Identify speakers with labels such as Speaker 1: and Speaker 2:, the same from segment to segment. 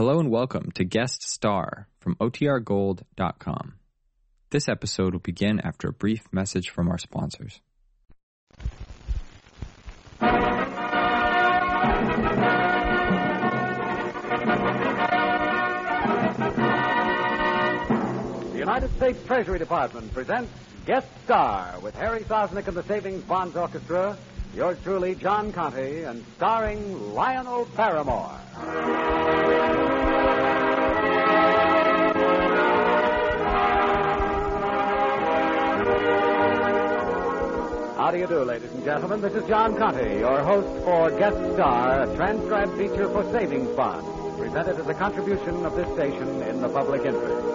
Speaker 1: Hello and welcome to Guest Star from OTRGold.com. This episode will begin after a brief message from our sponsors.
Speaker 2: The United States Treasury Department presents Guest Star with Harry Sosnick and the Savings Bonds Orchestra, yours truly, John Conte, and starring Lionel Barrymore. How do you do, ladies and gentlemen? This is John Conte, your host for Guest Star, a transcribed feature for Savings Bonds, presented as a contribution of this station in the public interest.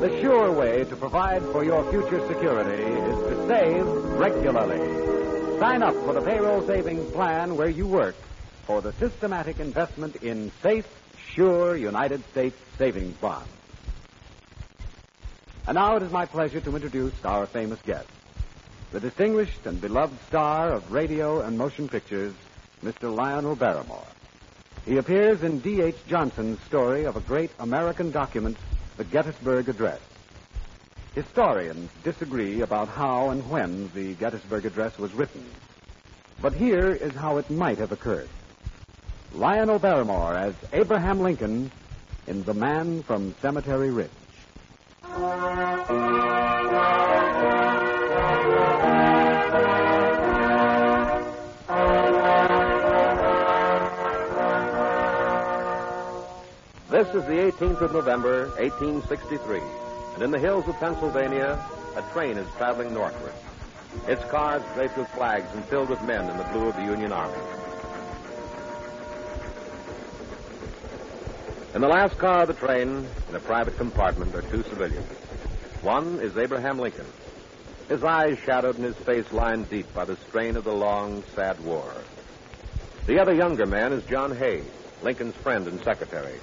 Speaker 2: The sure way to provide for your future security is to save regularly. Sign up for the payroll savings plan where you work for the systematic investment in safe, sure United States savings bonds. And now it is my pleasure to introduce our famous guest, the distinguished and beloved star of radio and motion pictures, Mr. Lionel Barrymore. He appears in D.H. Johnson's story of a great American document, the Gettysburg Address. Historians disagree about how and when the Gettysburg Address was written. But here is how it might have occurred. Lionel Barrymore as Abraham Lincoln in The Man from Cemetery Ridge.
Speaker 3: This is the 18th of November, 1863, and in the hills of Pennsylvania, a train is traveling northward. Its cars draped with flags and filled with men in the blue of the Union Army. In the last car of the train, in a private compartment, are two civilians. One is Abraham Lincoln, his eyes shadowed and his face lined deep by the strain of the long, sad war. The other younger man is John Hay, Lincoln's friend and secretary.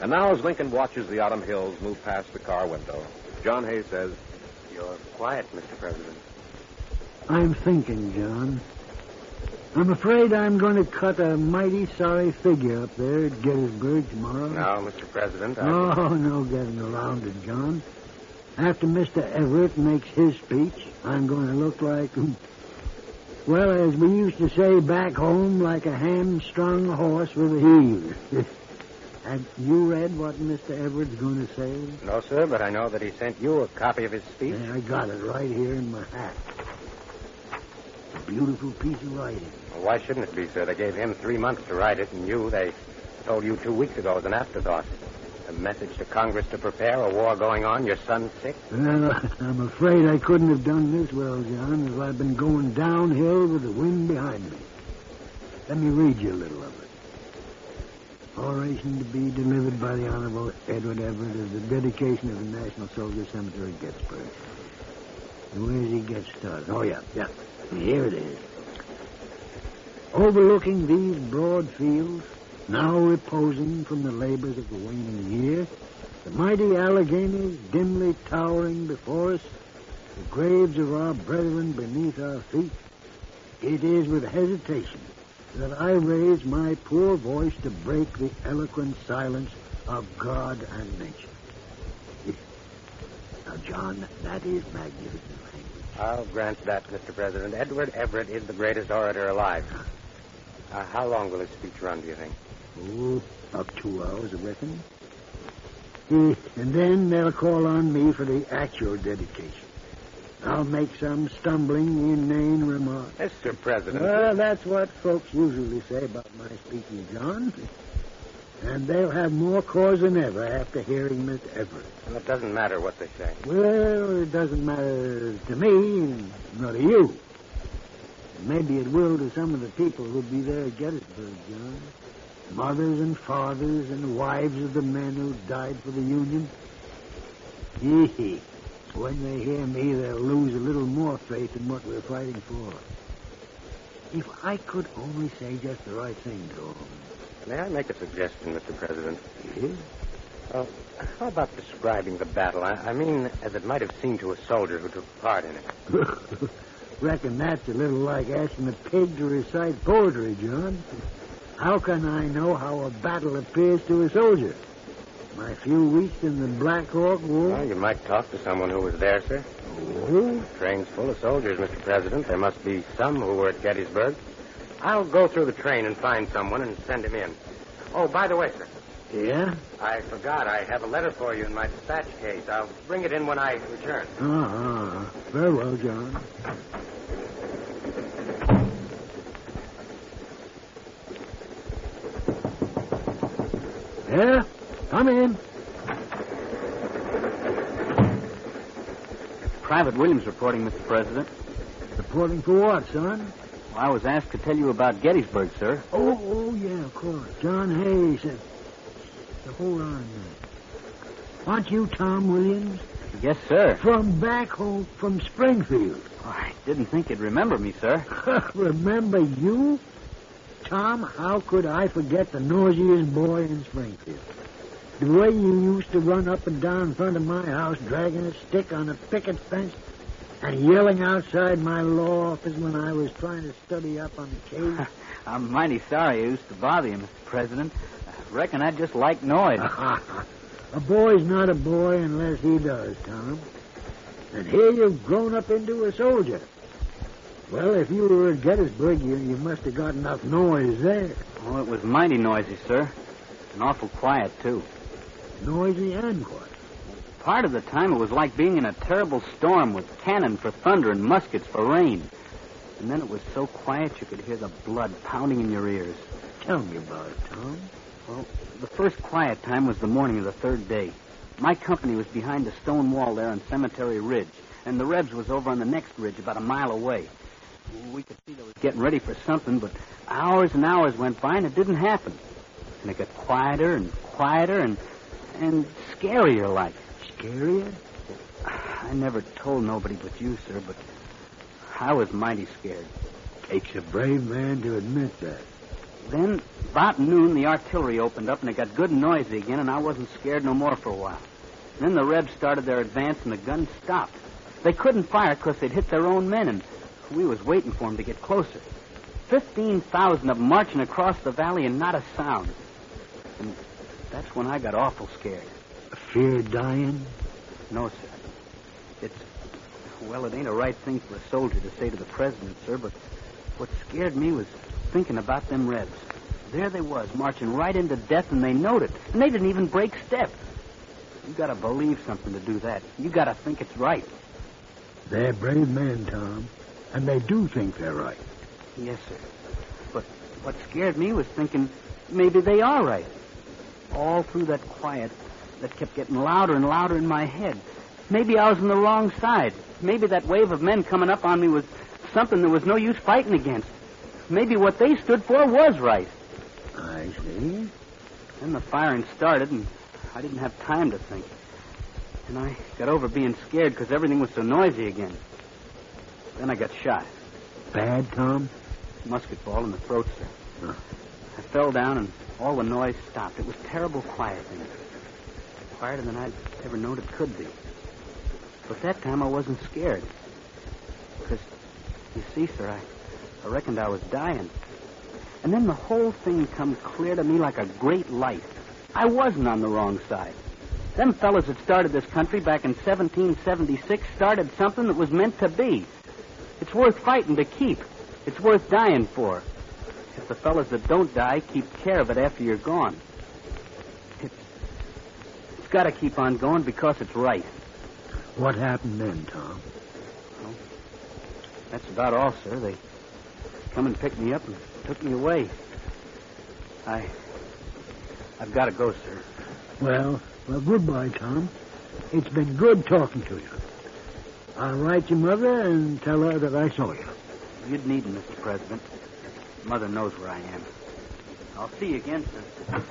Speaker 3: And now, as Lincoln watches the autumn hills move past the car window, John Hay says,
Speaker 4: You're quiet, Mr. President.
Speaker 5: I'm thinking, John. I'm afraid I'm going to cut a mighty sorry figure up there at Gettysburg tomorrow.
Speaker 4: No, Mr. President. I...
Speaker 5: Oh, no getting around it, John. After Mr. Everett makes his speech, I'm going to look like, well, as we used to say back home, like a hamstrung horse with a heel. Have you read what Mr. Everett's going to say?
Speaker 4: No, sir, but I know that he sent you a copy of his speech.
Speaker 5: Yeah, I got it right here in my hat. A beautiful piece of writing.
Speaker 4: Well, why shouldn't it be, sir? They gave him three months to write it, and you, they told you two weeks ago as an afterthought. A message to Congress to prepare a war going on, your son's sick.
Speaker 5: Well, I'm afraid I couldn't have done this well, John, as I've been going downhill with the wind behind me. Let me read you a little of it. Oration to be delivered by the Honorable Edward Everett as the dedication of the National Soldier Cemetery, at Gettysburg. And where does he get started? Oh, yeah, yeah. Here it is. Overlooking these broad fields, now reposing from the labors of the waning year, the mighty Alleghanies dimly towering before us, the graves of our brethren beneath our feet, it is with hesitation that I raise my poor voice to break the eloquent silence of God and nature. Now, John, that is magnificent language.
Speaker 4: I'll grant that, Mr. President. Edward Everett is the greatest orator alive. Uh, how long will his speech run, do you think?
Speaker 5: Oh, about two hours, I reckon. Eh, And then they'll call on me for the actual dedication. I'll make some stumbling, inane remark.
Speaker 4: Mr. President.
Speaker 5: Well, that's what folks usually say about my speaking, John. And they'll have more cause than ever after hearing Miss Everett.
Speaker 4: Well, it doesn't matter what they say.
Speaker 5: Well, it doesn't matter to me, and nor to you. Maybe it will to some of the people who'll be there at Gettysburg, John. Mothers and fathers and wives of the men who died for the Union. Yee, when they hear me, they'll lose a little more faith in what we're fighting for. If I could only say just the right thing to them.
Speaker 4: May I make a suggestion, Mr. President?
Speaker 5: Yes?
Speaker 4: Well, how about describing the battle? I, I mean, as it might have seemed to a soldier who took part in it.
Speaker 5: Reckon that's a little like asking a pig to recite poetry, John. How can I know how a battle appears to a soldier? My few weeks in the Black Hawk War.
Speaker 4: Well, you might talk to someone who was there, sir.
Speaker 5: Oh,
Speaker 4: Train's full of soldiers, Mr. President. There must be some who were at Gettysburg. I'll go through the train and find someone and send him in. Oh, by the way, sir,
Speaker 5: yeah?
Speaker 4: I forgot I have a letter for you in my dispatch case. I'll bring it in when I return.
Speaker 5: Ah, very well, John. Yeah? Come in.
Speaker 6: Private Williams reporting, Mr. President.
Speaker 5: Reporting for what, son?
Speaker 6: Well, I was asked to tell you about Gettysburg, sir.
Speaker 5: Oh, oh, yeah, of course. John Hayes. Uh, so hold on. Aren't you Tom Williams?
Speaker 6: Yes, sir.
Speaker 5: From back home, from Springfield.
Speaker 6: Oh, I didn't think you'd remember me, sir.
Speaker 5: Remember you? Tom, how could I forget the noisiest boy in Springfield? The way you used to run up and down in front of my house, dragging a stick on a picket fence and yelling outside my law office when I was trying to study up on the case.
Speaker 6: I'm mighty sorry I used to bother you, Mr. President. I reckon I just like noise.
Speaker 5: a boy's not a boy unless he does, Tom. And here you've grown up into a soldier. Well, if you were at Gettysburg, you, you must have got enough noise there.
Speaker 6: Oh, it was mighty noisy, sir. And awful quiet, too.
Speaker 5: Noisy and quiet.
Speaker 6: Part of the time it was like being in a terrible storm with cannon for thunder and muskets for rain. And then it was so quiet you could hear the blood pounding in your ears.
Speaker 5: Tell me about it, Tom.
Speaker 6: Well, the first quiet time was the morning of the third day. My company was behind a stone wall there on Cemetery Ridge, and the Rebs was over on the next ridge about a mile away. We could see they was getting ready for something, but hours and hours went by and it didn't happen. And it got quieter and quieter and and scarier like.
Speaker 5: Scarier?
Speaker 6: I never told nobody but you, sir, but I was mighty scared.
Speaker 5: Takes a brave man to admit that.
Speaker 6: Then, about noon, the artillery opened up and it got good and noisy again, and I wasn't scared no more for a while. Then the Rebs started their advance and the guns stopped. They couldn't fire because they'd hit their own men, and we was waiting for 'em to get closer. Fifteen thousand of 'em marching across the valley and not a sound. And that's when I got awful scared.
Speaker 5: Fear dying?
Speaker 6: No, sir. It's, well, it ain't a right thing for a soldier to say to the president, sir, but what scared me was thinking about them Rebs. There they was, marching right into death, and they knowed it. And they didn't even break step. You gotta believe something to do that. You gotta think it's right.
Speaker 5: They're brave men, Tom. And they do think they're right.
Speaker 6: Yes, sir. But what scared me was thinking maybe they are right. All through that quiet that kept getting louder and louder in my head. Maybe I was on the wrong side. Maybe that wave of men coming up on me was something there was no use fighting against. Maybe what they stood for was right.
Speaker 5: I see.
Speaker 6: Then the firing started, and I didn't have time to think. And I got over being scared because everything was so noisy again. Then I got shot.
Speaker 5: Bad, Tom?
Speaker 6: Musket ball in the throat, sir.
Speaker 5: Huh.
Speaker 6: I fell down, and all the noise stopped. It was terrible quiet then. Quieter than I'd ever known it could be. But that time I wasn't scared. Because, you see, sir, I, I reckoned I was dying. And then the whole thing come clear to me like a great light. I wasn't on the wrong side. Them fellas that started this country back in 1776 started something that was meant to be. It's worth fighting to keep. It's worth dying for. If the fellas that don't die keep care of it after you're gone. It's, it's got to keep on going because it's right.
Speaker 5: What happened then, Tom?
Speaker 6: That's about all, sir. They come and picked me up and took me away. I. I've got to go, sir.
Speaker 5: Well, well, goodbye, Tom. It's been good talking to you. I'll write your mother and tell her that I saw you.
Speaker 6: You'd need him, Mr. President. Mother knows where I am. I'll see you again, sir.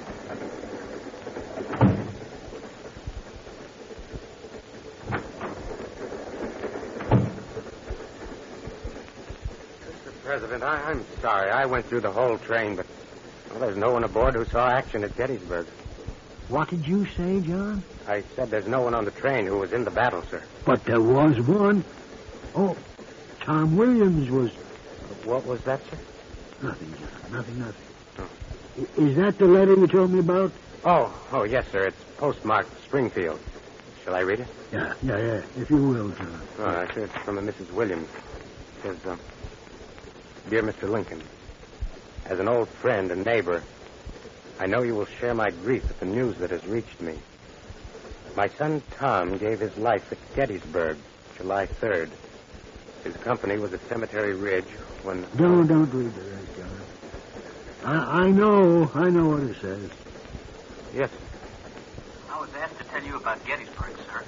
Speaker 4: Mr. President, I, I'm sorry. I went through the whole train, but well, there's no one aboard who saw action at Gettysburg.
Speaker 5: What did you say, John?
Speaker 4: I said there's no one on the train who was in the battle, sir.
Speaker 5: But there was one. Oh, Tom Williams was.
Speaker 4: What was that, sir?
Speaker 5: Nothing, John. Nothing, nothing. I- Is that the letter you told me about?
Speaker 4: Oh, oh, yes, sir. It's postmarked Springfield. Shall I read it?
Speaker 5: Yeah, yeah, yeah. If you will, John.
Speaker 4: Oh, actually, it's from a Mrs. Williams. It says, uh, Dear Mr. Lincoln, as an old friend and neighbor, I know you will share my grief at the news that has reached me. My son Tom gave his life at Gettysburg, July 3rd. His company was at Cemetery Ridge when.
Speaker 5: Don't, don't read the rest, John. I, I know, I know what it says.
Speaker 4: Yes.
Speaker 6: I was asked to tell you about Gettysburg, sir.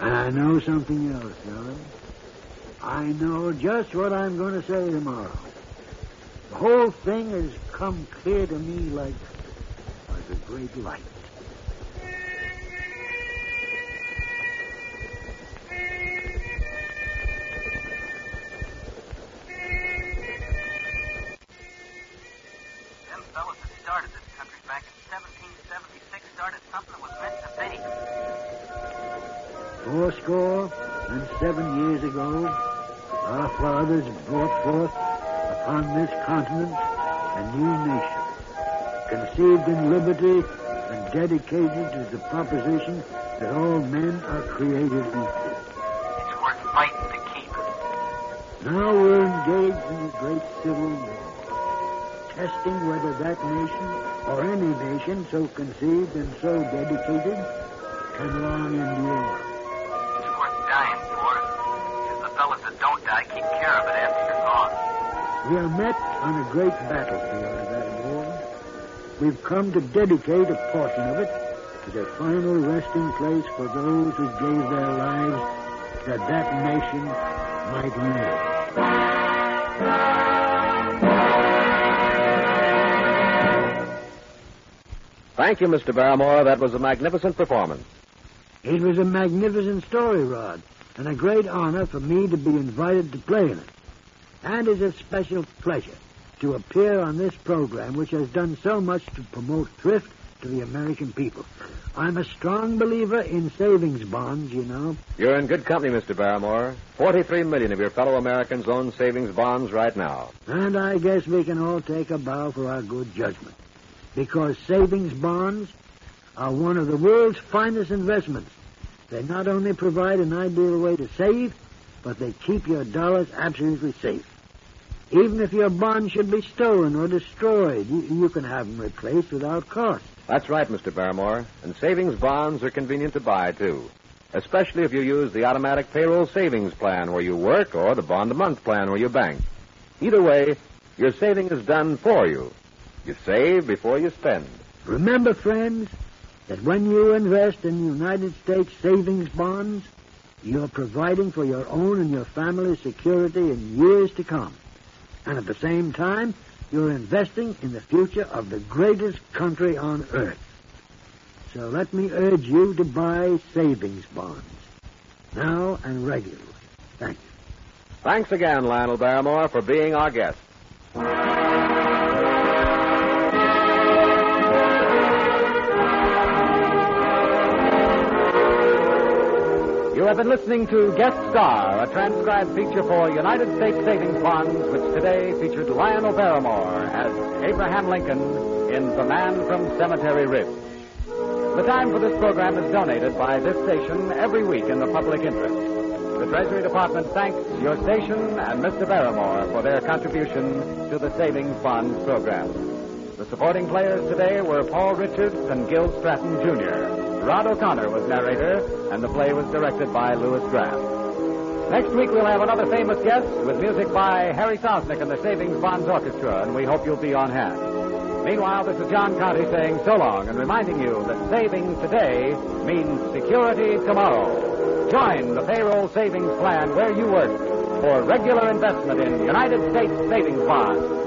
Speaker 5: And I know something else, John. I know just what I'm going to say tomorrow. The whole thing has come clear to me like, like a great light. Forth upon this continent a new nation, conceived in liberty and dedicated to the proposition that all men are created equal.
Speaker 6: It's worth fighting to keep.
Speaker 5: Now we're engaged in a great civil war, testing whether that nation or any nation so conceived and so dedicated can long endure.
Speaker 6: It's worth dying for. If the fellas that don't die keep care of it after.
Speaker 5: We are met on a great battlefield of that war. We've come to dedicate a portion of it as a final resting place for those who gave their lives that that nation might live.
Speaker 3: Thank you, Mr. Barrymore. That was a magnificent performance.
Speaker 5: It was a magnificent story, Rod, and a great honor for me to be invited to play in it. And it's a special pleasure to appear on this program, which has done so much to promote thrift to the American people. I'm a strong believer in savings bonds, you know.
Speaker 3: You're in good company, Mr. Barrymore. Forty-three million of your fellow Americans own savings bonds right now.
Speaker 5: And I guess we can all take a bow for our good judgment. Because savings bonds are one of the world's finest investments. They not only provide an ideal way to save, but they keep your dollars absolutely safe. Even if your bond should be stolen or destroyed, you, you can have them replaced without cost.
Speaker 3: That's right, Mr. Barrymore. And savings bonds are convenient to buy, too. Especially if you use the automatic payroll savings plan where you work or the bond a month plan where you bank. Either way, your saving is done for you. You save before you spend.
Speaker 5: Remember, friends, that when you invest in United States savings bonds, you're providing for your own and your family's security in years to come. And at the same time, you're investing in the future of the greatest country on earth. So let me urge you to buy savings bonds. Now and regularly. Thank you.
Speaker 3: Thanks again, Lionel Barrymore, for being our guest. You have been listening to Guest Star, a transcribed feature for United States Savings Bonds, which today featured Lionel Barrymore as Abraham Lincoln in The Man from Cemetery Ridge. The time for this program is donated by this station every week in the public interest. The Treasury Department thanks your station and Mr. Barrymore for their contribution to the Savings Bonds program. The supporting players today were Paul Richards and Gil Stratton, Jr. Rod O'Connor was narrator, and the play was directed by Louis Graff. Next week, we'll have another famous guest with music by Harry Sosnick and the Savings Bonds Orchestra, and we hope you'll be on hand. Meanwhile, this is John Conte saying so long and reminding you that saving today means security tomorrow. Join the payroll savings plan where you work for regular investment in United States savings bonds.